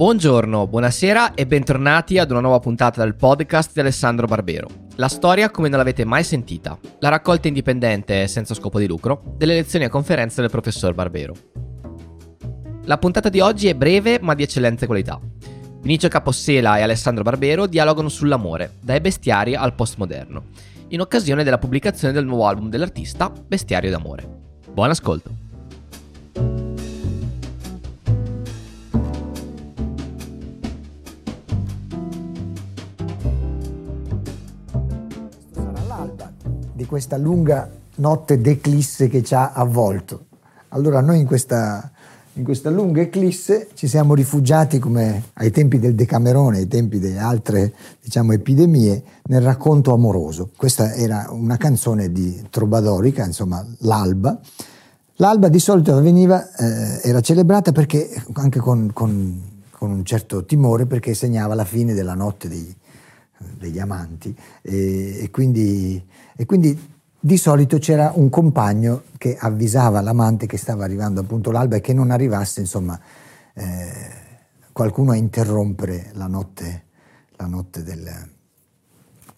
Buongiorno, buonasera e bentornati ad una nuova puntata del podcast di Alessandro Barbero. La storia come non l'avete mai sentita. La raccolta indipendente senza scopo di lucro delle lezioni e conferenze del professor Barbero. La puntata di oggi è breve ma di eccellente qualità. Vinicio Capossela e Alessandro Barbero dialogano sull'amore, dai bestiari al postmoderno, in occasione della pubblicazione del nuovo album dell'artista, Bestiario d'amore. Buon ascolto! Questa lunga notte d'eclisse che ci ha avvolto. Allora noi in questa, in questa lunga eclisse ci siamo rifugiati come ai tempi del Decamerone, ai tempi di altre diciamo, epidemie, nel racconto amoroso. Questa era una canzone di Trobadorica, insomma l'alba. L'alba di solito avveniva, eh, era celebrata perché, anche con, con, con, un certo timore perché segnava la fine della notte dei, degli amanti e, e, quindi, e, quindi, di solito c'era un compagno che avvisava l'amante che stava arrivando appunto l'alba e che non arrivasse insomma eh, qualcuno a interrompere la notte, la notte del,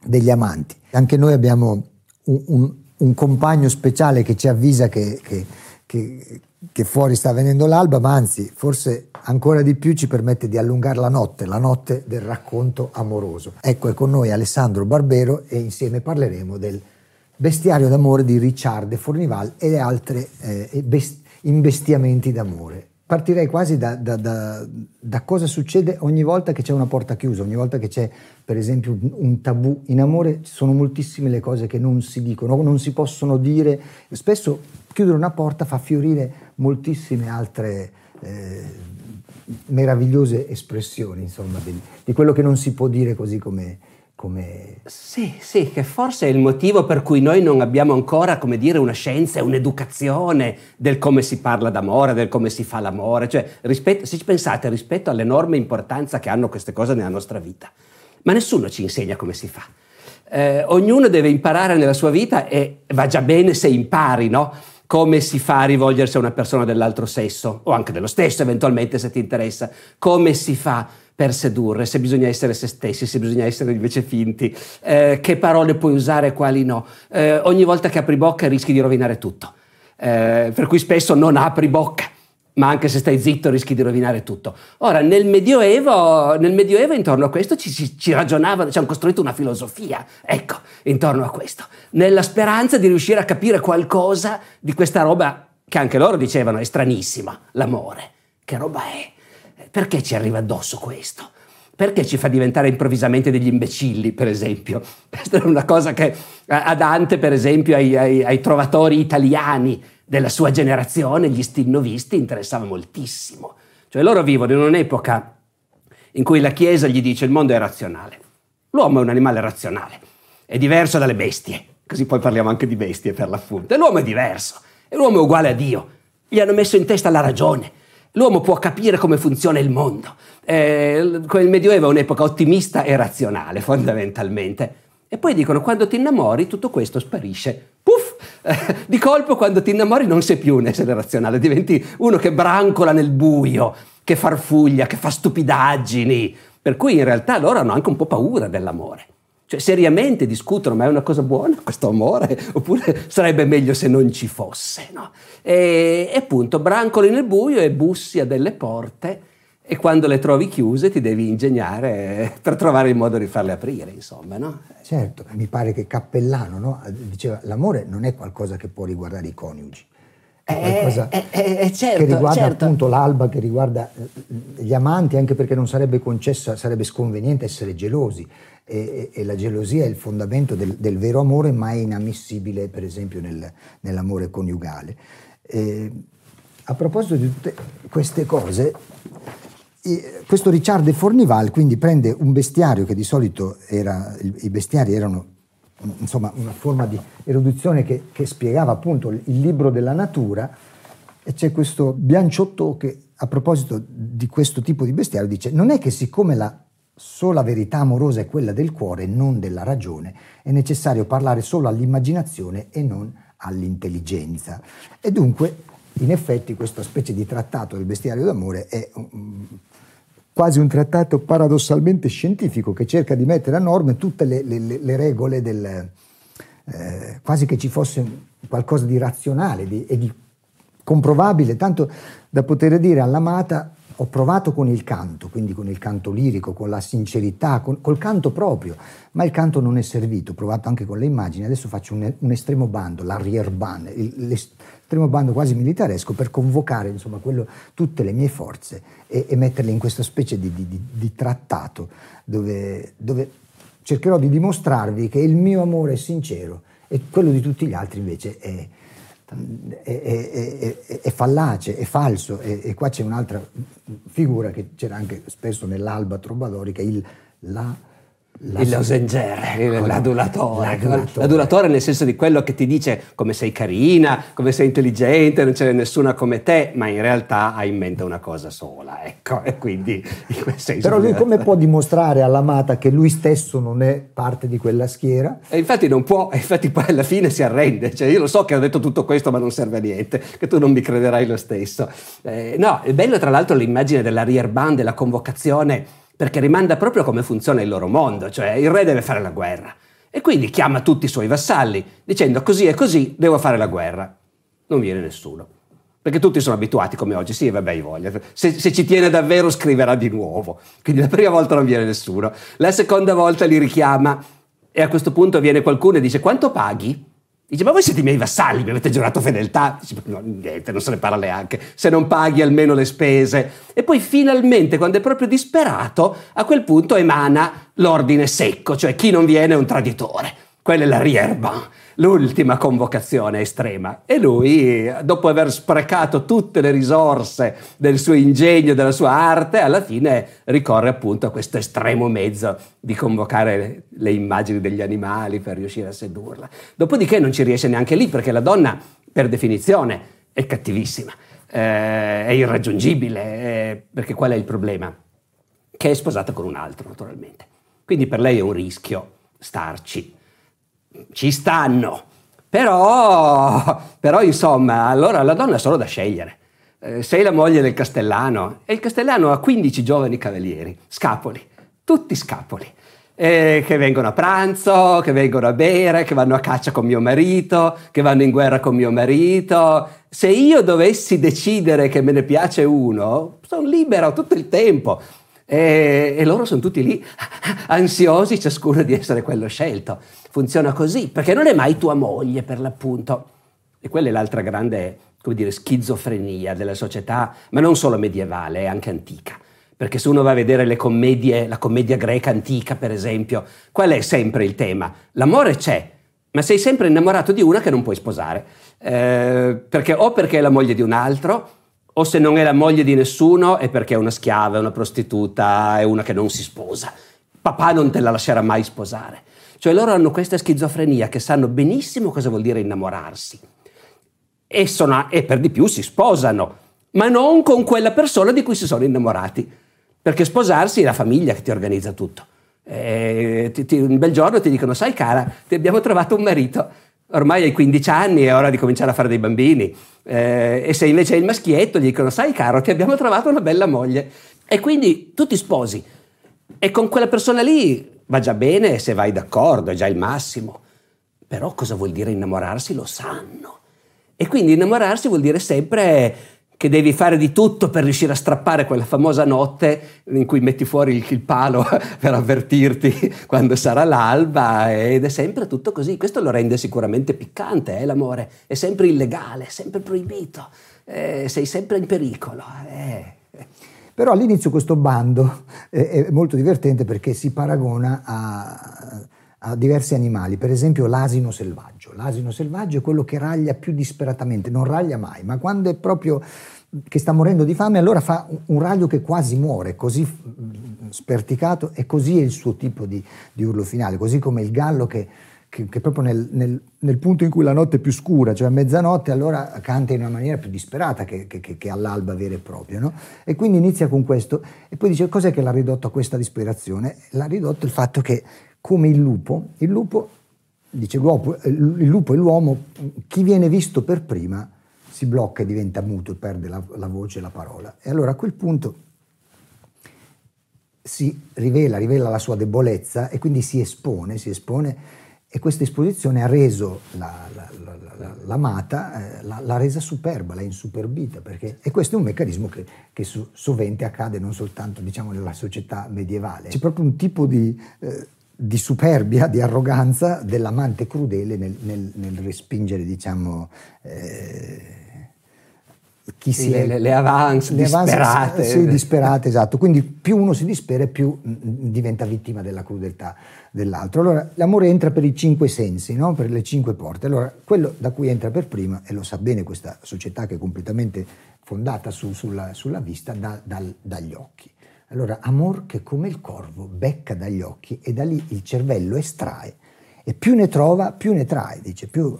degli amanti. Anche noi abbiamo un, un, un, compagno speciale che ci avvisa che, che, che che fuori sta venendo l'alba, ma anzi, forse ancora di più ci permette di allungare la notte, la notte del racconto amoroso. Ecco, è con noi Alessandro Barbero e insieme parleremo del bestiario d'amore di Richard de Fornival e altri eh, best- imbestiamenti d'amore partirei quasi da, da, da, da, cosa succede ogni volta che c'è una porta chiusa, ogni volta che c'è per esempio un tabù. In amore ci sono moltissime le cose che non si dicono, non si possono dire. Spesso chiudere una porta fa fiorire moltissime altre eh, meravigliose espressioni, insomma, di, di quello che non si può dire così come, come... Sì, sì, che forse è il motivo per cui noi non abbiamo ancora, come dire, una scienza e un'educazione del come si parla d'amore, del come si fa l'amore. Cioè, rispetto, se ci pensate, rispetto all'enorme importanza che hanno queste cose nella nostra vita. Ma nessuno ci insegna come si fa. Eh, ognuno deve imparare nella sua vita e va già bene se impari, no? Come si fa a rivolgersi a una persona dell'altro sesso, o anche dello stesso eventualmente se ti interessa. Come si fa per sedurre, se bisogna essere se stessi, se bisogna essere invece finti, eh, che parole puoi usare quali no. Eh, ogni volta che apri bocca rischi di rovinare tutto. Eh, per cui spesso non apri bocca, ma anche se stai zitto rischi di rovinare tutto. Ora, nel Medioevo, nel Medioevo intorno a questo ci, ci, ci ragionavano, ci hanno costruito una filosofia, ecco, intorno a questo, nella speranza di riuscire a capire qualcosa di questa roba che anche loro dicevano è stranissima, l'amore. Che roba è? Perché ci arriva addosso questo? Perché ci fa diventare improvvisamente degli imbecilli, per esempio? Questa è una cosa che a Dante, per esempio, ai, ai, ai trovatori italiani della sua generazione, gli stinnovisti, interessava moltissimo. Cioè loro vivono in un'epoca in cui la Chiesa gli dice il mondo è razionale. L'uomo è un animale razionale, è diverso dalle bestie, così poi parliamo anche di bestie per l'appunto. E l'uomo è diverso, e l'uomo è uguale a Dio. Gli hanno messo in testa la ragione, L'uomo può capire come funziona il mondo. Eh, il Medioevo è un'epoca ottimista e razionale, fondamentalmente. E poi dicono, quando ti innamori tutto questo sparisce. Puff! Di colpo quando ti innamori non sei più un essere razionale, diventi uno che brancola nel buio, che farfuglia, che fa stupidaggini. Per cui in realtà loro hanno anche un po' paura dell'amore. Cioè seriamente discutono, ma è una cosa buona questo amore? Oppure sarebbe meglio se non ci fosse, no? E, e appunto brancoli nel buio e bussi a delle porte e quando le trovi chiuse ti devi ingegnare per trovare il modo di farle aprire, insomma, no? Certo, mi pare che Cappellano no? diceva l'amore non è qualcosa che può riguardare i coniugi, è eh, qualcosa eh, eh, eh, certo, che riguarda certo. appunto l'alba, che riguarda eh, gli amanti, anche perché non sarebbe concesso, sarebbe sconveniente essere gelosi e, e la gelosia è il fondamento del, del, vero amore, ma è inammissibile per esempio nel, nell'amore coniugale. E, a proposito di tutte queste cose, questo Ricciardo de Fornival quindi prende un bestiario che di solito era, i bestiari erano insomma, una forma di erudizione che, che, spiegava appunto il libro della natura e c'è questo Bianciotto che a proposito di questo tipo di bestiario dice non è che siccome la sola verità amorosa è quella del cuore, non della ragione, è necessario parlare solo all'immaginazione e non all'intelligenza. E dunque, in effetti, questa specie di trattato del bestiario d'amore è quasi un trattato paradossalmente scientifico che cerca di mettere a norma tutte le, le, le regole del, eh, quasi che ci fosse qualcosa di razionale di, e di comprovabile, tanto da poter dire all'amata ho provato con il canto, quindi con il canto lirico, con la sincerità, con, col canto proprio, ma il canto non è servito, ho provato anche con le immagini, adesso faccio un, un estremo bando, l'arrière band, il, l'estremo bando quasi militaresco per convocare insomma, quello, tutte le mie forze e, e, metterle in questa specie di, di, di, di trattato dove, dove cercherò di dimostrarvi che il mio amore è sincero e quello di tutti gli altri invece è è, è, è, fallace, è falso. E, qua c'è un'altra figura che c'era anche spesso nell'alba Trobadori che è il la il losenger, l'adulatore. l'adulatore. L'adulatore nel senso di quello che ti dice come sei carina, come sei intelligente, non c'è nessuna come te, ma in realtà ha in mente una cosa sola, ecco, e quindi in quel senso... Però lui come può dimostrare all'amata che lui stesso non è parte di quella schiera? E infatti non può, infatti poi alla fine si arrende, cioè io lo so che ho detto tutto questo ma non serve a niente, che tu non mi crederai lo stesso. Eh, no, è bello tra l'altro l'immagine della rear band, della convocazione perché rimanda proprio come funziona il loro mondo, cioè il re deve fare la guerra. E quindi chiama tutti i suoi vassalli dicendo così e così devo fare la guerra. Non viene nessuno. Perché tutti sono abituati come oggi, sì, vabbè, voglia. Se, se, ci tiene davvero scriverà di nuovo. Quindi la prima volta non viene nessuno. La seconda volta li richiama e a questo punto viene qualcuno e dice quanto paghi? Dice, ma voi siete i miei vassalli, mi avete giurato fedeltà? Dice, no, niente, non se ne parla neanche, se non paghi almeno le spese. E poi finalmente, quando è proprio disperato, a quel punto emana l'ordine secco, cioè chi non viene è un traditore. Quella è la rierba l'ultima convocazione estrema. E lui, dopo aver sprecato tutte le risorse del suo ingegno, della sua arte, alla fine ricorre appunto a questo estremo mezzo di convocare le immagini degli animali per riuscire a sedurla. Dopodiché non ci riesce neanche lì perché la donna, per definizione, è cattivissima, eh, è irraggiungibile, eh, perché qual è il problema? Che è sposata con un altro, naturalmente. Quindi per lei è un rischio starci ci stanno. Però, però, insomma, allora la donna è solo da scegliere. Eh, sei la moglie del castellano e il castellano ha 15 giovani cavalieri, scapoli, tutti scapoli, eh, che vengono a pranzo, che vengono a bere, che vanno a caccia con mio marito, che vanno in guerra con mio marito. Se io dovessi decidere che me ne piace uno, sono libero tutto il tempo. E, e loro sono tutti lì ansiosi, ciascuno di essere quello scelto funziona così, perché non è mai tua moglie per l'appunto. E quella è l'altra grande, come dire, schizofrenia della società, ma non solo medievale, è anche antica. Perché se uno va a vedere le commedie, la commedia greca antica, per esempio, qual è sempre il tema? L'amore c'è, ma sei sempre innamorato di una che non puoi sposare. Eh, perché o perché è la moglie di un altro, o se non è la moglie di nessuno è perché è una schiava, è una prostituta, è una che non si sposa. Papà non te la lascerà mai sposare. Cioè loro hanno questa schizofrenia che sanno benissimo cosa vuol dire innamorarsi e, sono, e per di più si sposano, ma non con quella persona di cui si sono innamorati, perché sposarsi è la famiglia che ti organizza tutto. Ti, ti, un bel giorno ti dicono, sai cara, ti abbiamo trovato un marito, ormai hai 15 anni, è ora di cominciare a fare dei bambini. Eh, e se invece è il maschietto, gli dicono, sai caro, ti abbiamo trovato una bella moglie. E quindi tu ti sposi. E con quella persona lì Va già bene se vai d'accordo, è già il massimo. Però cosa vuol dire innamorarsi lo sanno. E quindi innamorarsi vuol dire sempre che devi fare di tutto per riuscire a strappare quella famosa notte in cui metti fuori il, il palo per avvertirti quando sarà l'alba ed è sempre tutto così. Questo lo rende sicuramente piccante, eh, l'amore. È sempre illegale, è sempre proibito, eh, sei sempre in pericolo. Eh. Però all'inizio questo bando è, molto divertente perché si paragona a, a diversi animali, per esempio l'asino selvaggio. L'asino selvaggio è quello che raglia più disperatamente, non raglia mai, ma quando è proprio che sta morendo di fame, allora fa un raglio che quasi muore, così sperticato, e così è il suo tipo di, di urlo finale, così come il gallo che che, che proprio nel, nel, nel, punto in cui la notte è più scura, cioè a mezzanotte, allora canta in una maniera più disperata che, che, che all'alba vera e propria. No? E quindi inizia con questo e poi dice cos'è che l'ha ridotto a questa disperazione? L'ha ridotto il fatto che come il lupo, il lupo, dice il lupo e l'uomo, chi viene visto per prima si blocca e diventa muto, perde la, la voce e la parola. E allora a quel punto si rivela, rivela la sua debolezza e quindi si espone, si espone e questa esposizione ha reso la, la, la, l'amata, eh, l'ha resa superba, l'ha insuperbita, perché, e questo è un meccanismo che, che su, sovente accade non soltanto diciamo, nella società medievale. C'è proprio un tipo di, eh, di superbia, di arroganza dell'amante crudele nel, nel, nel respingere diciamo, eh, chi si le, le avance le disperate. Avance, sì, disperate, esatto. Quindi più uno si dispera, più diventa vittima della crudeltà dell'altro. Allora l'amore entra per i cinque sensi, no? per le cinque porte. Allora quello da cui entra per prima, e lo sa bene questa società che è completamente fondata su, sulla, sulla, vista, da, dal, dagli occhi. Allora amor che come il corvo becca dagli occhi e da lì il cervello estrae e più ne trova, più ne trae, dice, più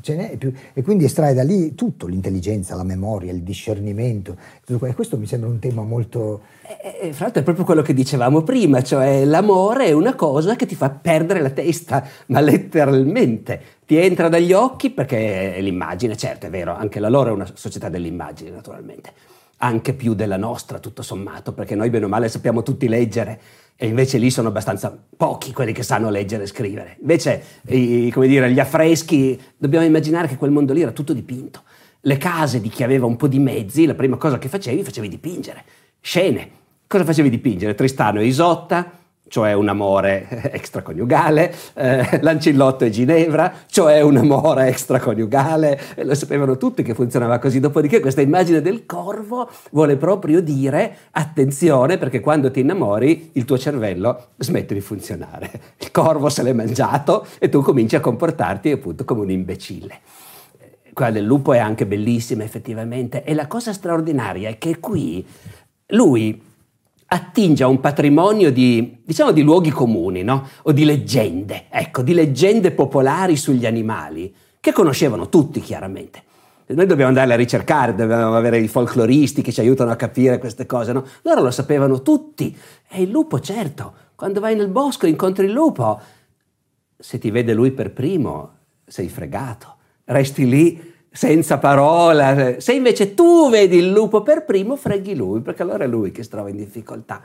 ce n'è più, e quindi estrae da lì tutto, l'intelligenza, la memoria, il discernimento. E questo mi sembra un tema molto... E, e, fra l'altro è proprio quello che dicevamo prima, cioè l'amore è una cosa che ti fa perdere la testa, ma letteralmente. Ti entra dagli occhi perché l'immagine, certo è vero, anche la loro è una società dell'immagine naturalmente, anche più della nostra tutto sommato, perché noi bene o male sappiamo tutti leggere e invece lì sono abbastanza pochi quelli che sanno leggere e scrivere. Invece, i, come dire, gli affreschi, dobbiamo immaginare che quel mondo lì era tutto dipinto. Le case di chi aveva un po' di mezzi, la prima cosa che facevi, facevi dipingere. Scene. Cosa facevi dipingere? Tristano e Isotta, cioè un amore extraconiugale, eh, Lancillotto e Ginevra, cioè un amore extraconiugale, e lo sapevano tutti che funzionava così. Dopodiché questa immagine del corvo vuole proprio dire attenzione perché quando ti innamori il tuo cervello smette di funzionare. Il corvo se l'è mangiato e tu cominci a comportarti appunto come un imbecille. Quella del lupo è anche bellissima effettivamente e la cosa straordinaria è che qui lui attinge a un patrimonio di, diciamo, di luoghi comuni, no? o di leggende, ecco, di leggende popolari sugli animali, che conoscevano tutti chiaramente. Noi dobbiamo andarle a ricercare, dobbiamo avere i folcloristi che ci aiutano a capire queste cose, no? Loro lo sapevano tutti. E il lupo, certo, quando vai nel bosco e incontri il lupo, se ti vede lui per primo, sei fregato. Resti lì senza parola. Se invece tu vedi il lupo per primo, freghi lui, perché allora è lui che si trova in difficoltà.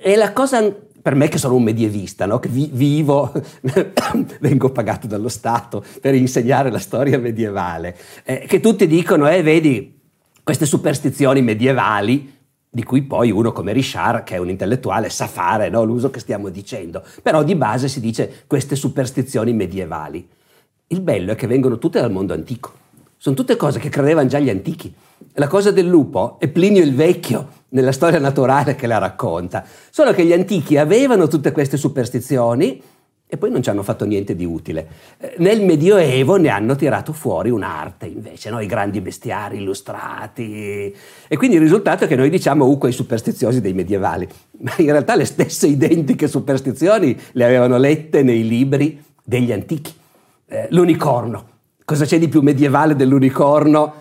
E la cosa, per me che sono un medievista, no? che vi, vivo, vengo pagato dallo Stato per insegnare la storia medievale, eh, che tutti dicono, eh, vedi, queste superstizioni medievali, di cui poi uno come Richard, che è un intellettuale, sa fare no? l'uso che stiamo dicendo, però di base si dice queste superstizioni medievali. Il bello è che vengono tutte dal mondo antico. Sono tutte cose che credevano già gli antichi. La cosa del lupo è Plinio il Vecchio nella storia naturale che la racconta. Solo che gli antichi avevano tutte queste superstizioni e poi non ci hanno fatto niente di utile. Eh, nel Medioevo ne hanno tirato fuori un'arte invece, no? i grandi bestiari illustrati. E quindi il risultato è che noi diciamo uh, quei superstiziosi dei medievali, ma in realtà le stesse identiche superstizioni le avevano lette nei libri degli antichi. Eh, l'unicorno, Cosa c'è di più medievale dell'unicorno?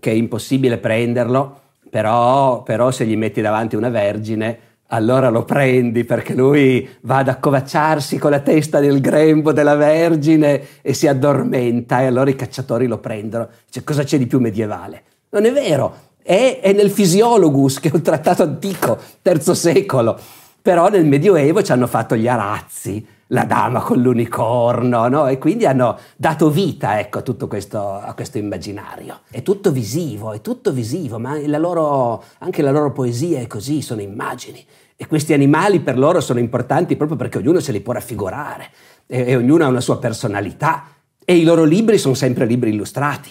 Che è impossibile prenderlo, però, però se gli metti davanti una vergine, allora lo prendi perché lui va ad accovacciarsi con la testa nel grembo della Vergine e si addormenta e allora i cacciatori lo prendono. Cioè, cosa c'è di più medievale? Non è vero, è, è nel Physiologus, che è un trattato antico, terzo secolo, però nel Medioevo ci hanno fatto gli arazzi, la dama con l'unicorno, no? E quindi hanno dato vita ecco, a tutto questo, a questo immaginario. È tutto visivo, è tutto visivo, ma la loro, anche la loro poesia è così, sono immagini. E questi animali per loro sono importanti proprio perché ognuno se li può raffigurare e, e ognuno ha una sua personalità. E i loro libri sono sempre libri illustrati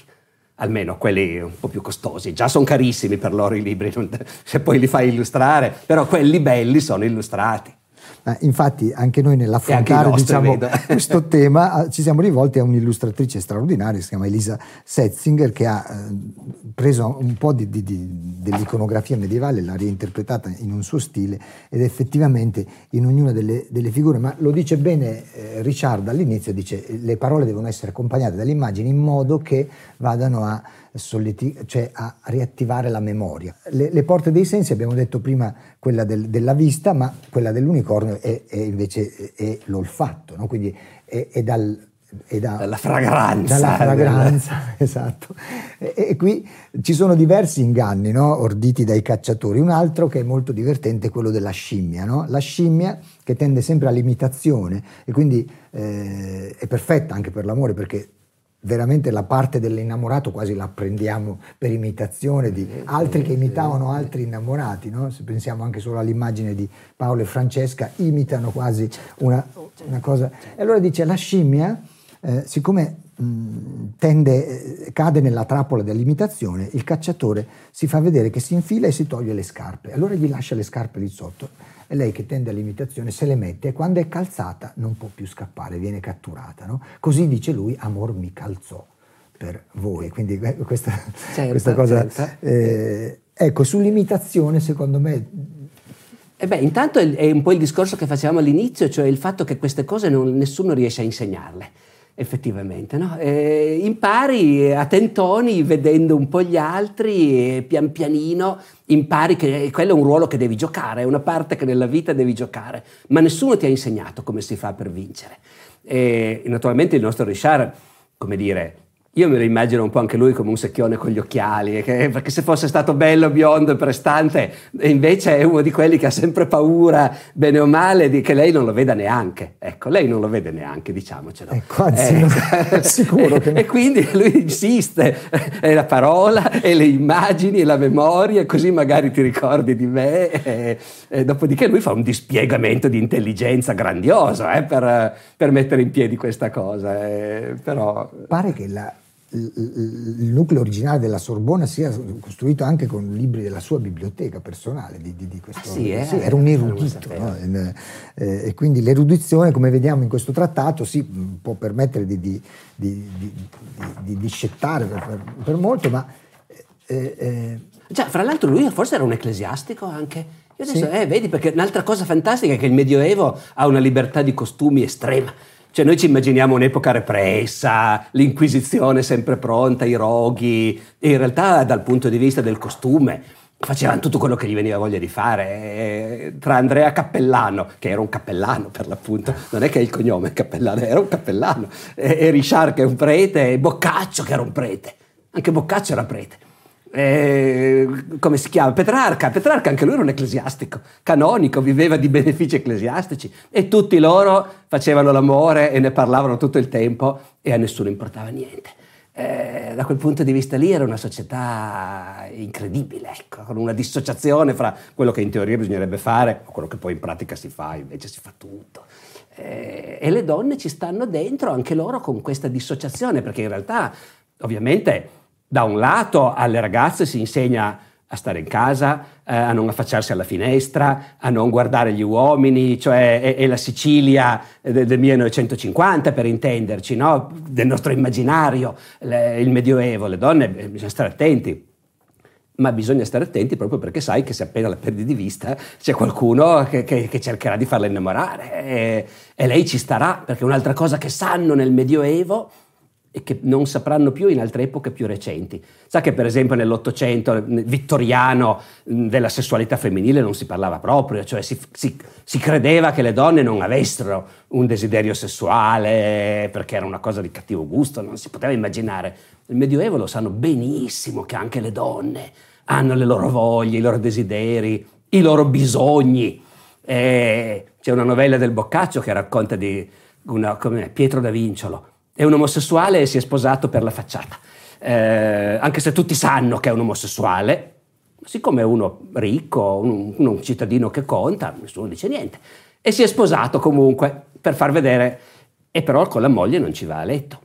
almeno quelli un po' più costosi, già sono carissimi per loro i libri, se poi li fai illustrare, però quelli belli sono illustrati. Eh, infatti anche noi nell'affrontare diciamo, questo tema ah, ci siamo rivolti a un'illustratrice straordinaria, si chiama Elisa Setzinger, che ha eh, preso un po' di, di, di, dell'iconografia medievale, l'ha reinterpretata in un suo stile ed effettivamente in ognuna delle, delle figure, ma lo dice bene eh, Ricciardo all'inizio, dice le parole devono essere accompagnate dalle immagini in modo che vadano a solleti- cioè a riattivare la memoria. Le, le, porte dei sensi, abbiamo detto prima quella del, della vista, ma quella dell'unicorno è, è invece è l'olfatto, no? quindi è, è dal, da, dalla fragranza. Dalla fragranza, esatto. E, e, qui ci sono diversi inganni no? orditi dai cacciatori. Un altro che è molto divertente è quello della scimmia. No? La scimmia che tende sempre all'imitazione e quindi eh, è perfetta anche per l'amore perché veramente la parte dell'innamorato quasi la prendiamo per imitazione di altri che imitavano altri innamorati, no? se pensiamo anche solo all'immagine di Paolo e Francesca, imitano quasi una, una cosa. E allora dice la scimmia, eh, siccome tende, eh, cade nella trappola dell'imitazione, il cacciatore si fa vedere che si infila e si toglie le scarpe, allora gli lascia le scarpe lì sotto e lei che tende all'imitazione se le mette e quando è calzata non può più scappare, viene catturata. No? Così dice lui, amor mi calzò per voi. Quindi questa, certo, questa cosa... Certo. Eh, ecco, sull'imitazione secondo me eh beh, intanto è un po' il discorso che facevamo all'inizio, cioè il fatto che queste cose non, nessuno riesce a insegnarle effettivamente. No? Eh, impari a tentoni vedendo un po' gli altri e pian pianino impari che quello è un ruolo che devi giocare, è una parte che nella vita devi giocare, ma nessuno ti ha insegnato come si fa per vincere. E naturalmente il nostro Richard, come dire, io me lo immagino un po' anche lui come un secchione con gli occhiali, che, perché se fosse stato bello, biondo e prestante, invece è uno di quelli che ha sempre paura, bene o male, di che lei non lo veda neanche. Ecco, lei non lo vede neanche, diciamocelo. Ecco, anzi, eh, sicuro che. E quindi lui insiste, è la parola, e le immagini, e la memoria, così magari ti ricordi di me. E, e dopodiché lui fa un dispiegamento di intelligenza grandioso eh, per, per, mettere in piedi questa cosa. Eh, però... Pare che la il nucleo originale della Sorbona sia costruito anche con libri della sua biblioteca personale di, di, di questo ah, sì, eh? sì, era un erudito no? e, eh, e, quindi l'erudizione come vediamo in questo trattato si può permettere di, di, di discettare per, per, molto ma eh, eh, Già, fra l'altro lui forse era un ecclesiastico anche io adesso, sì. eh, vedi perché un'altra cosa fantastica è che il Medioevo ha una libertà di costumi estrema cioè noi ci immaginiamo un'epoca repressa, l'Inquisizione sempre pronta, i roghi, e in realtà dal punto di vista del costume facevano tutto quello che gli veniva voglia di fare. Tra Andrea Cappellano, che era un cappellano per l'appunto, non è che è il cognome Cappellano, era un cappellano, e Richard che è un prete, e Boccaccio che era un prete, anche Boccaccio era prete eh, come si chiama? Petrarca. Petrarca anche lui era un ecclesiastico, canonico, viveva di benefici ecclesiastici e tutti loro facevano l'amore e ne parlavano tutto il tempo e a nessuno importava niente. Eh, da quel punto di vista lì era una società incredibile, ecco, con una dissociazione fra quello che in teoria bisognerebbe fare o quello che poi in pratica si fa, invece si fa tutto. Eh, e le donne ci stanno dentro anche loro con questa dissociazione, perché in realtà ovviamente da un lato alle ragazze si insegna a stare in casa, eh, a non affacciarsi alla finestra, a non guardare gli uomini, cioè è, è la Sicilia del, del 1950 per intenderci, no? del nostro immaginario, le, il Medioevo, le donne eh, bisogna stare attenti. Ma bisogna stare attenti proprio perché sai che se appena la perdi di vista c'è qualcuno che, che, che cercherà di farla innamorare e, e lei ci starà, perché un'altra cosa che sanno nel Medioevo e che non sapranno più in altre epoche più recenti. Sa che per esempio nell'Ottocento vittoriano della sessualità femminile non si parlava proprio, cioè si, si, si, credeva che le donne non avessero un desiderio sessuale perché era una cosa di cattivo gusto, non si poteva immaginare. Nel Medioevo lo sanno benissimo che anche le donne hanno le loro voglie, i loro desideri, i loro bisogni. E c'è una novella del Boccaccio che racconta di una, Pietro da Vinciolo, è un omosessuale e si è sposato per la facciata. Eh, anche se tutti sanno che è un omosessuale, siccome è uno ricco, un, un cittadino che conta, nessuno dice niente. E si è sposato comunque per far vedere, e però con la moglie non ci va a letto.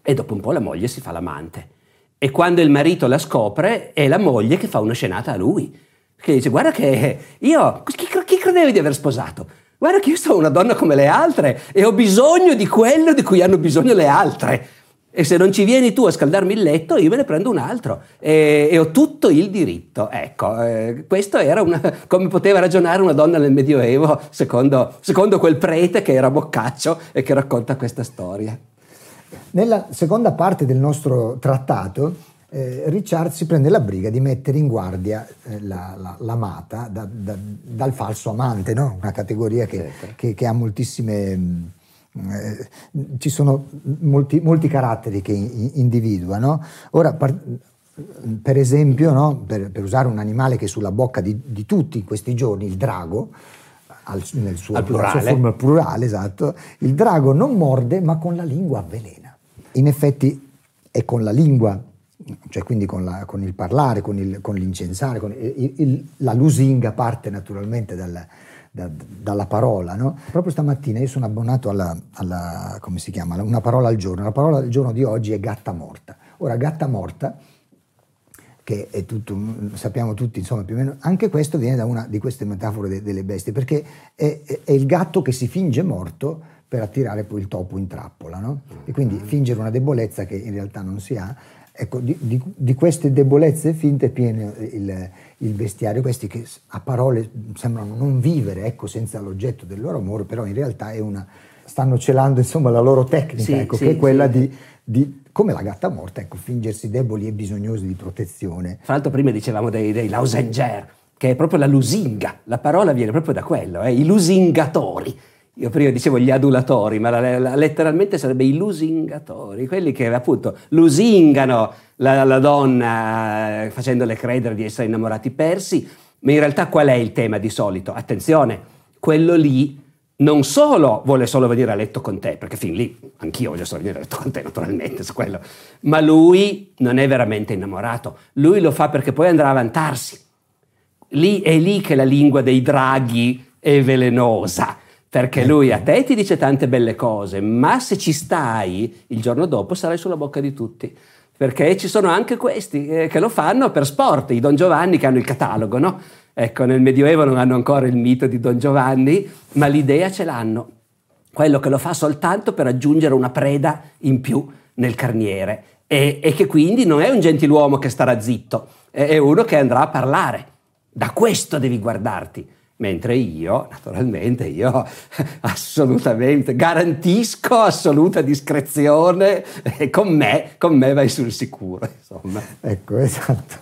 E dopo un po' la moglie si fa l'amante. E quando il marito la scopre, è la moglie che fa una scenata a lui. Che dice, guarda che io, chi, chi credevi di aver sposato? Guarda che io sono una donna come le altre e ho bisogno di quello di cui hanno bisogno le altre. E se non ci vieni tu a scaldarmi il letto, io me ne prendo un altro e, e ho tutto il diritto. Ecco, eh, questo era una, come poteva ragionare una donna nel Medioevo, secondo, secondo quel prete che era Boccaccio e che racconta questa storia. Nella seconda parte del nostro trattato eh, Richard si prende la briga di mettere in guardia eh, la, la, l'amata da, da, dal falso amante, no? una categoria che, certo. che, che ha moltissime, eh, ci sono molti, molti, caratteri che individua. No? Ora, par- per esempio, no? per, per, usare un animale che è sulla bocca di, di tutti in questi giorni, il drago, al, nel suo, al plurale. Sua forma plurale, esatto, il drago non morde ma con la lingua avvelena. In effetti è con la lingua, cioè quindi con, la, con il parlare, con, il, con l'incensare, con il, il, la lusinga parte naturalmente dal, da, dalla parola. No? Proprio stamattina io sono abbonato alla, alla, come si chiama, una parola al giorno. La parola del giorno di oggi è gatta morta. Ora, gatta morta che è tutto, sappiamo tutti, insomma, più o meno, anche questo viene da una di queste metafore de, delle bestie, perché è, è, il gatto che si finge morto per attirare poi il topo in trappola, no? E quindi fingere una debolezza che in realtà non si ha. Ecco, di, di, di queste debolezze finte è pieno il, il, bestiario, questi che a parole sembrano non vivere, ecco, senza l'oggetto del loro amore, però in realtà è una, stanno celando insomma la loro tecnica, sì, ecco, sì, che è quella sì. di, di come la gatta morta, ecco, fingersi deboli e bisognosi di protezione. Fra l'altro prima dicevamo dei, dei Lausinger, che è proprio la lusinga, la parola viene proprio da quello, eh, i lusingatori. Io prima dicevo gli adulatori, ma la, la, letteralmente sarebbe i lusingatori, quelli che appunto lusingano la, la donna eh, facendole credere di essere innamorati persi, ma in realtà qual è il tema di solito? Attenzione, quello lì non solo vuole solo venire a letto con te, perché fin lì anch'io voglio solo venire a letto con te, naturalmente, su quello, ma lui non è veramente innamorato, lui lo fa perché poi andrà a vantarsi. Lì è lì che la lingua dei draghi è velenosa, perché lui a te ti dice tante belle cose, ma se ci stai, il giorno dopo sarai sulla bocca di tutti. Perché ci sono anche questi eh, che lo fanno per sport, i Don Giovanni che hanno il catalogo, no? Ecco, nel Medioevo non hanno ancora il mito di Don Giovanni, ma l'idea ce l'hanno. Quello che lo fa soltanto per aggiungere una preda in più nel carniere e, e che quindi non è un gentiluomo che starà zitto, è uno che andrà a parlare. Da questo devi guardarti. Mentre io, naturalmente, io assolutamente garantisco assoluta discrezione e con me, con me vai sul sicuro. Insomma. Ecco, esatto.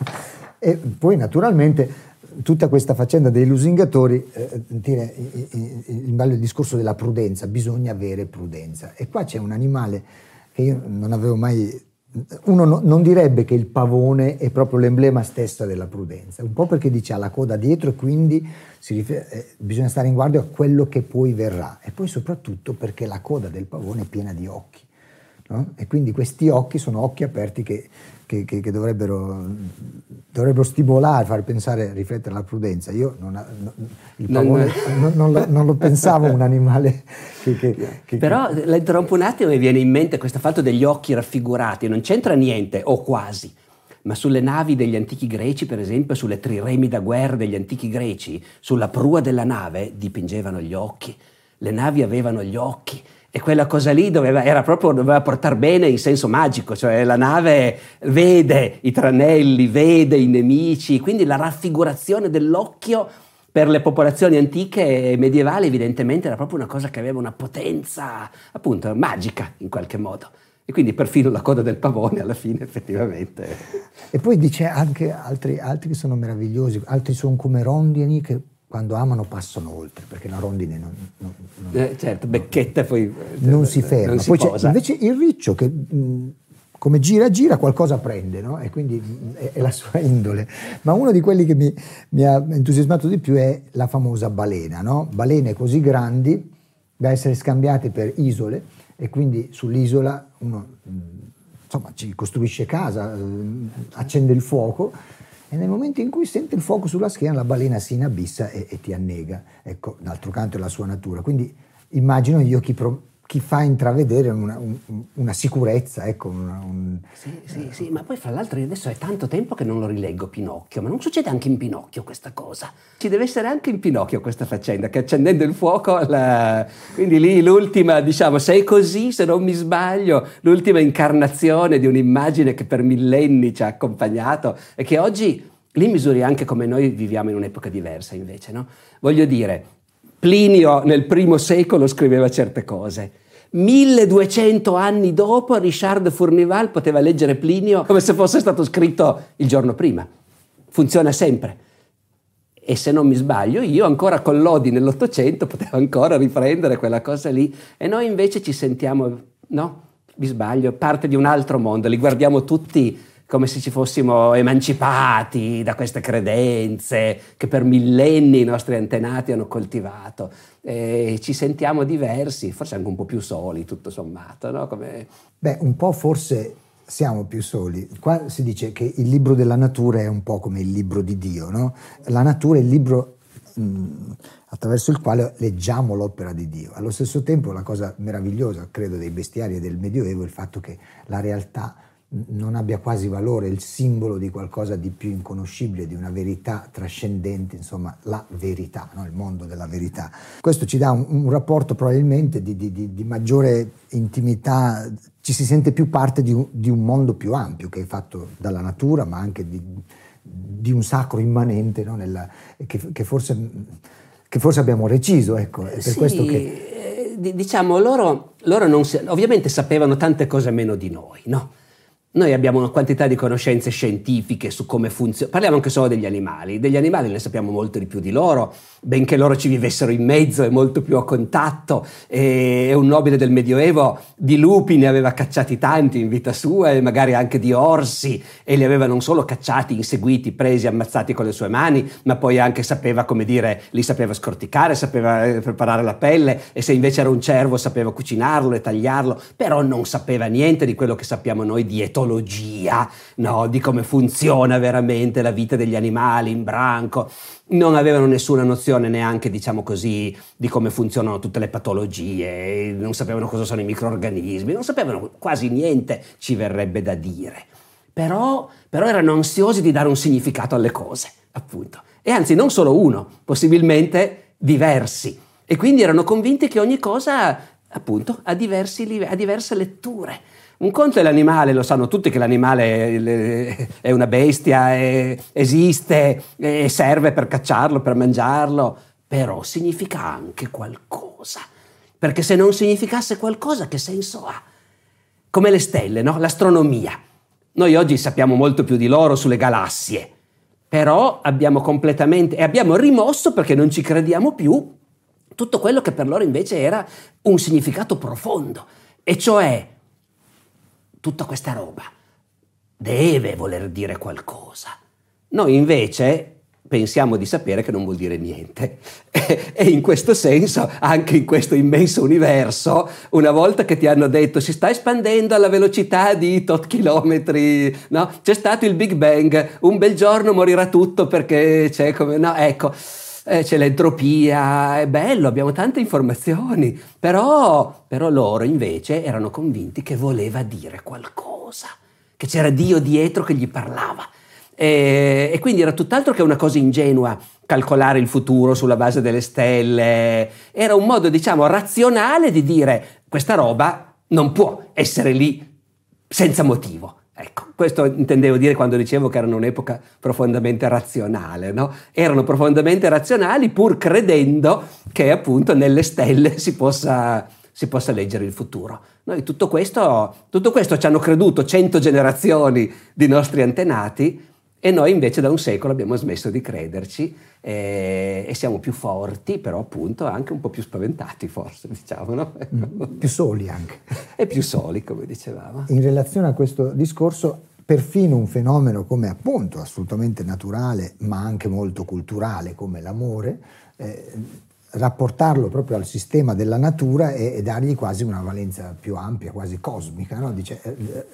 E poi naturalmente tutta questa faccenda dei lusingatori eh, tiene in ballo il discorso della prudenza, bisogna avere prudenza. E qua c'è un animale che io non avevo mai... Uno no, non direbbe che il pavone è proprio l'emblema stesso della prudenza, un po' perché dice ha la coda dietro e quindi rifer- eh, bisogna stare in guardia a quello che poi verrà. E poi soprattutto perché la coda del pavone è piena di occhi. No? E quindi questi occhi sono occhi aperti che che, che, che dovrebbero, dovrebbero, stimolare, far pensare, riflettere alla prudenza. Io non, il pavone, non, non, lo, non, lo, pensavo un animale che... Però la interrompo un attimo e viene in mente questo fatto degli occhi raffigurati, non c'entra niente, o quasi. Ma sulle navi degli antichi greci, per esempio, sulle triremi da guerra degli antichi greci, sulla prua della nave dipingevano gli occhi. Le navi avevano gli occhi e quella cosa lì doveva, proprio, doveva portare bene in senso magico, cioè la nave vede i tranelli, vede i nemici, quindi la raffigurazione dell'occhio per le popolazioni antiche e medievali evidentemente era proprio una cosa che aveva una potenza appunto magica in qualche modo. E quindi perfino la coda del pavone alla fine effettivamente. E poi dice anche altri, altri che sono meravigliosi, altri sono come rondini che quando amano passano oltre, perché la rondine non, non, non eh, certo, becchetta poi non si ferma. Si poi c'è invece il riccio che mh, come gira gira qualcosa prende, no? e quindi è, è, la sua indole. Ma uno di quelli che mi, mi, ha entusiasmato di più è la famosa balena, no? balene così grandi da essere scambiate per isole e quindi sull'isola uno insomma, ci costruisce casa, accende il fuoco e nel momento in cui sente il fuoco sulla schiena la balena si inabissa e, e ti annega. Ecco, d'altro canto è la sua natura. Quindi immagino io chi, pro, chi fa intravedere una, un, una sicurezza, ecco. Una, un, sì, sì, sì, ma poi fra l'altro io adesso è tanto tempo che non lo rileggo Pinocchio, ma non succede anche in Pinocchio questa cosa. Ci deve essere anche in Pinocchio questa faccenda, che accendendo il fuoco, la... quindi lì l'ultima, diciamo, se è così, se non mi sbaglio, l'ultima incarnazione di un'immagine che per millenni ci ha accompagnato e che oggi lì misuri anche come noi viviamo in un'epoca diversa invece, no? Voglio dire, Plinio nel primo secolo scriveva certe cose. 1200 anni dopo Richard Fournival poteva leggere Plinio come se fosse stato scritto il giorno prima. Funziona sempre. e se non mi sbaglio io ancora con Lodi nell'Ottocento potevo ancora riprendere quella cosa lì e noi invece ci sentiamo, no, mi sbaglio, parte di un altro mondo, li guardiamo tutti come se ci fossimo emancipati da queste credenze che per millenni i nostri antenati hanno coltivato e ci sentiamo diversi, forse anche un po' più soli tutto sommato, no? Come... Beh, un po' forse siamo più soli. Qua si dice che il libro della natura è un po' come il libro di Dio, no? La natura è il libro mh, attraverso il quale leggiamo l'opera di Dio. Allo stesso tempo la cosa meravigliosa, credo, dei bestiari e del Medioevo è il fatto che la realtà non abbia quasi valore, il simbolo di qualcosa di più inconoscibile, di una verità trascendente, insomma la verità, no? il mondo della verità. Questo ci dà un, un rapporto probabilmente di, di, di, di, maggiore intimità, ci si sente più parte di un, un, mondo più ampio che è fatto dalla natura, ma anche di, un sacro immanente no? Nella, che, che, forse, che, forse, abbiamo reciso. Ecco. È per sì, questo che... Eh, diciamo, loro, loro non, ovviamente sapevano tante cose meno di noi, no? Noi abbiamo una quantità di conoscenze scientifiche su come funziona, parliamo anche solo degli animali, degli animali ne sappiamo molto di più di loro, benché loro ci vivessero in mezzo e molto più a contatto, e un nobile del Medioevo di lupi ne aveva cacciati tanti in vita sua e magari anche di orsi e li aveva non solo cacciati, inseguiti, presi, ammazzati con le sue mani, ma poi anche sapeva, come dire, li sapeva scorticare, sapeva eh, preparare la pelle e se invece era un cervo sapeva cucinarlo e tagliarlo, però non sapeva niente di quello che sappiamo noi di etologia patologia, no? di come funziona veramente la vita degli animali in branco. Non avevano nessuna nozione neanche, diciamo così, di come funzionano tutte le patologie, non sapevano cosa sono i microorganismi, non sapevano quasi niente, ci verrebbe da dire. Però, però erano ansiosi di dare un significato alle cose, appunto. E anzi, non solo uno, possibilmente diversi. E quindi erano convinti che ogni cosa, appunto, ha, diversi, ha diverse letture. Un conto è l'animale, lo sanno tutti che l'animale è una bestia, è, esiste e serve per cacciarlo, per mangiarlo, però significa anche qualcosa. Perché se non significasse qualcosa, che senso ha? Come le stelle, no? L'astronomia. Noi oggi sappiamo molto più di loro sulle galassie, però abbiamo completamente, e abbiamo rimosso perché non ci crediamo più, tutto quello che per loro invece era un significato profondo, e cioè tutta questa roba deve voler dire qualcosa. Noi invece pensiamo di sapere che non vuol dire niente. e in questo senso, anche in questo immenso universo, una volta che ti hanno detto si sta espandendo alla velocità di tot chilometri, no? C'è stato il Big Bang, un bel giorno morirà tutto perché c'è come... No, ecco eh, c'è l'entropia, è bello, abbiamo tante informazioni, però, però loro invece erano convinti che voleva dire qualcosa, che c'era Dio dietro che gli parlava. E, e, quindi era tutt'altro che una cosa ingenua calcolare il futuro sulla base delle stelle, era un modo diciamo razionale di dire questa roba non può essere lì senza motivo. Ecco, questo intendevo dire quando dicevo che erano un'epoca profondamente razionale, no? Erano profondamente razionali pur credendo che appunto nelle stelle si possa, si possa leggere il futuro. Noi tutto questo, tutto questo ci hanno creduto cento generazioni di nostri antenati e noi invece da un secolo abbiamo smesso di crederci e, e, siamo più forti, però appunto anche un po' più spaventati forse, diciamo, no? Mm, più soli anche. e più soli, come dicevamo. In relazione a questo discorso, perfino un fenomeno come appunto assolutamente naturale, ma anche molto culturale, come l'amore, eh, rapportarlo proprio al sistema della natura e, e, dargli quasi una valenza più ampia, quasi cosmica. No? Dice, eh, eh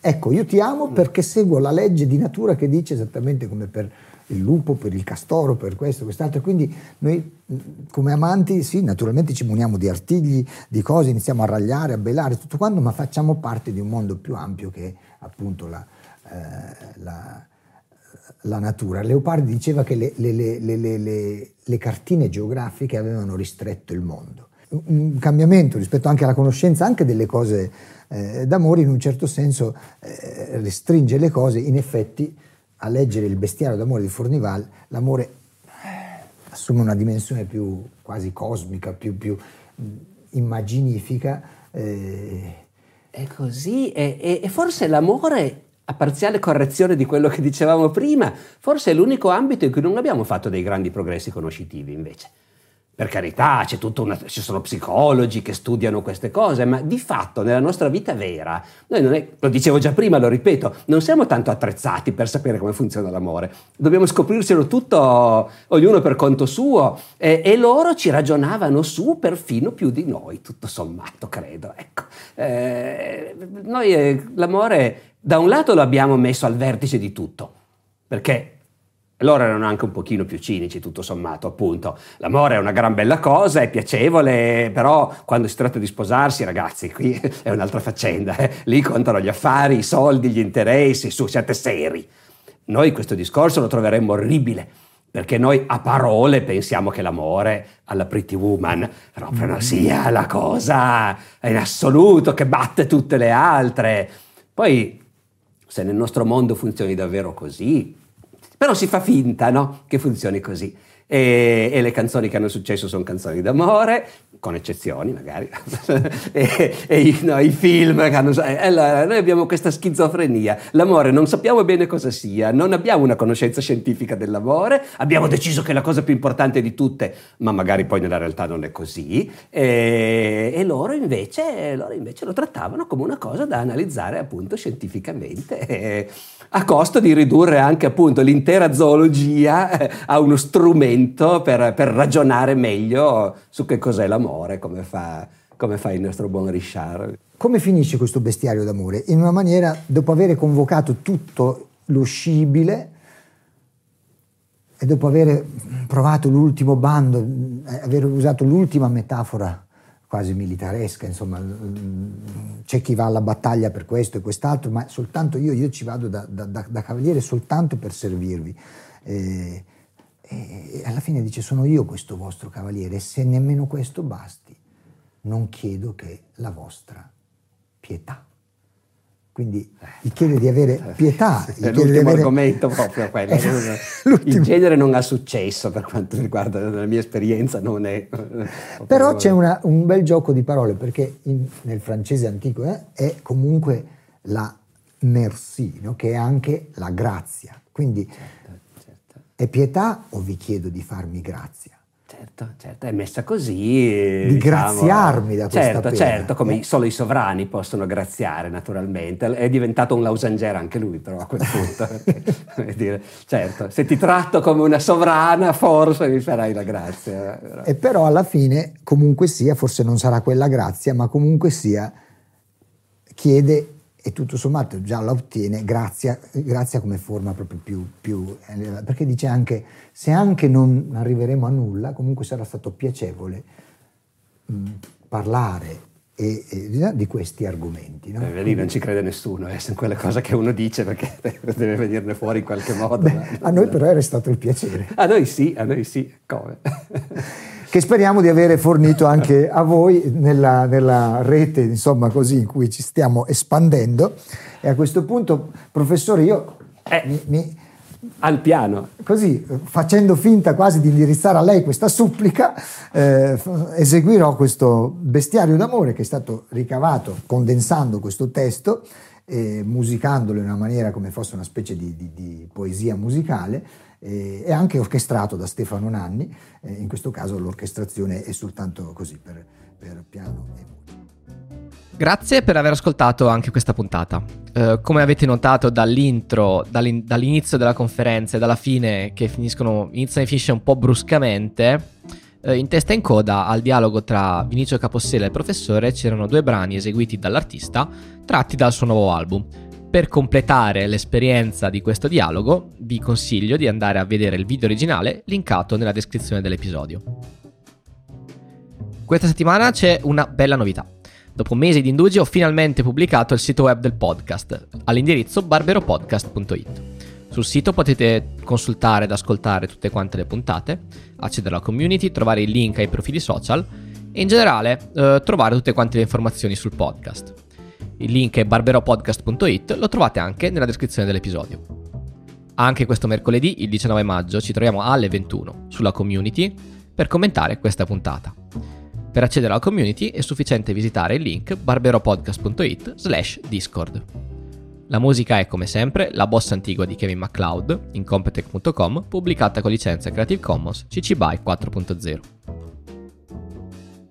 ecco, io ti amo perché seguo la legge di natura che dice esattamente come per il lupo, per il castoro, per questo, quest'altro. Quindi noi come amanti, sì, naturalmente ci muniamo di artigli, di cose, iniziamo a ragliare, a belare, tutto quanto, ma facciamo parte di un mondo più ampio che è appunto la, eh, la, la natura. Leopardi diceva che le, le, le, le, cartine geografiche avevano ristretto il mondo. Un cambiamento rispetto anche alla conoscenza anche delle cose eh, d'amore in un certo senso eh, restringe le cose, in effetti a leggere il bestiario d'amore di Fornival, l'amore eh, assume una dimensione più quasi cosmica, più, più immaginifica. Eh. È così, e, forse l'amore a parziale correzione di quello che dicevamo prima, forse è l'unico ambito in cui non abbiamo fatto dei grandi progressi conoscitivi invece. Per carità, una, ci sono psicologi che studiano queste cose, ma di fatto nella nostra vita vera, noi è, lo dicevo già prima, lo ripeto, non siamo tanto attrezzati per sapere come funziona l'amore. Dobbiamo scoprircelo tutto, ognuno per conto suo, e, e loro ci ragionavano su perfino più di noi, tutto sommato, credo. Ecco. Eh, noi eh, l'amore, da un lato, lo abbiamo messo al vertice di tutto, perché loro erano anche un pochino più cinici, tutto sommato, appunto. L'amore è una gran bella cosa, è piacevole, però quando si tratta di sposarsi, ragazzi, qui è un'altra faccenda. Eh. Lì contano gli affari, i soldi, gli interessi, su, siate seri. Noi questo discorso lo troveremmo orribile, perché noi a parole pensiamo che l'amore alla Pretty Woman proprio non sia la cosa in assoluto che batte tutte le altre. Poi, se nel nostro mondo funzioni davvero così, però si fa finta no? che funzioni così. E, e, le canzoni che hanno successo sono canzoni d'amore, con eccezioni magari, e, e i, no, i, film che hanno... Allora, noi abbiamo questa schizofrenia, l'amore non sappiamo bene cosa sia, non abbiamo una conoscenza scientifica dell'amore, abbiamo deciso che è la cosa più importante di tutte, ma magari poi nella realtà non è così, e, e loro, invece, loro invece lo trattavano come una cosa da analizzare appunto scientificamente, a costo di ridurre anche appunto l'intera zoologia eh, a uno strumento momento per, per ragionare meglio su che cos'è l'amore, come fa, come fa il nostro buon Richard. Come finisce questo bestiario d'amore? In una maniera, dopo aver convocato tutto lo scibile e dopo aver provato l'ultimo bando, eh, aver usato l'ultima metafora quasi militaresca, insomma, c'è chi va alla battaglia per questo e quest'altro, ma soltanto io, io ci vado da, da, da cavaliere soltanto per servirvi. Eh, e alla fine dice sono io questo vostro cavaliere e se nemmeno questo basti, non chiedo che la vostra pietà. Quindi gli chiede di avere pietà. È l'ultimo avere... argomento proprio quello. Il genere non ha successo per quanto riguarda la mia esperienza, non è... Però c'è una, un bel gioco di parole perché in, nel francese antico eh, è comunque la merci, no? che è anche la grazia. Quindi certo è pietà o vi chiedo di farmi grazia? Certo, certo, è messa così. Di diciamo, graziarmi da questa Certo, pena. certo, come eh? solo i sovrani possono graziare naturalmente. È diventato un lausangere anche lui però a quel punto. dire, certo, se ti tratto come una sovrana forse mi farai la grazia. Però. E però alla fine comunque sia, forse non sarà quella grazia, ma comunque sia chiede e tutto sommato già la ottiene grazie, grazie come forma proprio più, più elevata, perché dice anche se anche non arriveremo a nulla, comunque sarà stato piacevole mh, parlare e, e, di questi argomenti. No? Eh, lì non ci crede nessuno, eh, sono quelle cose che uno dice perché deve venirne fuori in qualche modo. Beh, a noi però era stato il piacere. A noi sì, a noi sì, come? che speriamo di avere fornito anche a voi nella, nella rete, insomma, così in cui ci stiamo espandendo. E a questo punto, professore, io eh, mi, mi al piano. Così, facendo finta quasi di indirizzare a lei questa supplica, eh, eseguirò questo bestiario d'amore che è stato ricavato condensando questo testo, eh, musicandolo in una maniera come fosse una specie di, di, di poesia musicale eh, è anche orchestrato da Stefano Nanni, eh, in questo caso l'orchestrazione è soltanto così per, per piano e voce. Grazie per aver ascoltato anche questa puntata. Uh, come avete notato dall'intro, dall'in- dall'inizio della conferenza e dalla fine, che finiscono, iniziano e finisce un po' bruscamente, uh, in testa e in coda al dialogo tra Vinicio Capossela e il professore c'erano due brani eseguiti dall'artista tratti dal suo nuovo album. Per completare l'esperienza di questo dialogo, vi consiglio di andare a vedere il video originale linkato nella descrizione dell'episodio. Questa settimana c'è una bella novità. Dopo mesi di indugi ho finalmente pubblicato il sito web del podcast all'indirizzo barberopodcast.it. Sul sito potete consultare ed ascoltare tutte quante le puntate, accedere alla community, trovare il link ai profili social e in generale eh, trovare tutte quante le informazioni sul podcast. Il link è barberopodcast.it, lo trovate anche nella descrizione dell'episodio. Anche questo mercoledì, il 19 maggio, ci troviamo alle 21 sulla community per commentare questa puntata. Per accedere alla community è sufficiente visitare il link barberopodcast.it slash discord. La musica è come sempre La bossa antigua di Kevin MacLeod in Competech.com pubblicata con licenza Creative Commons CC BY 4.0.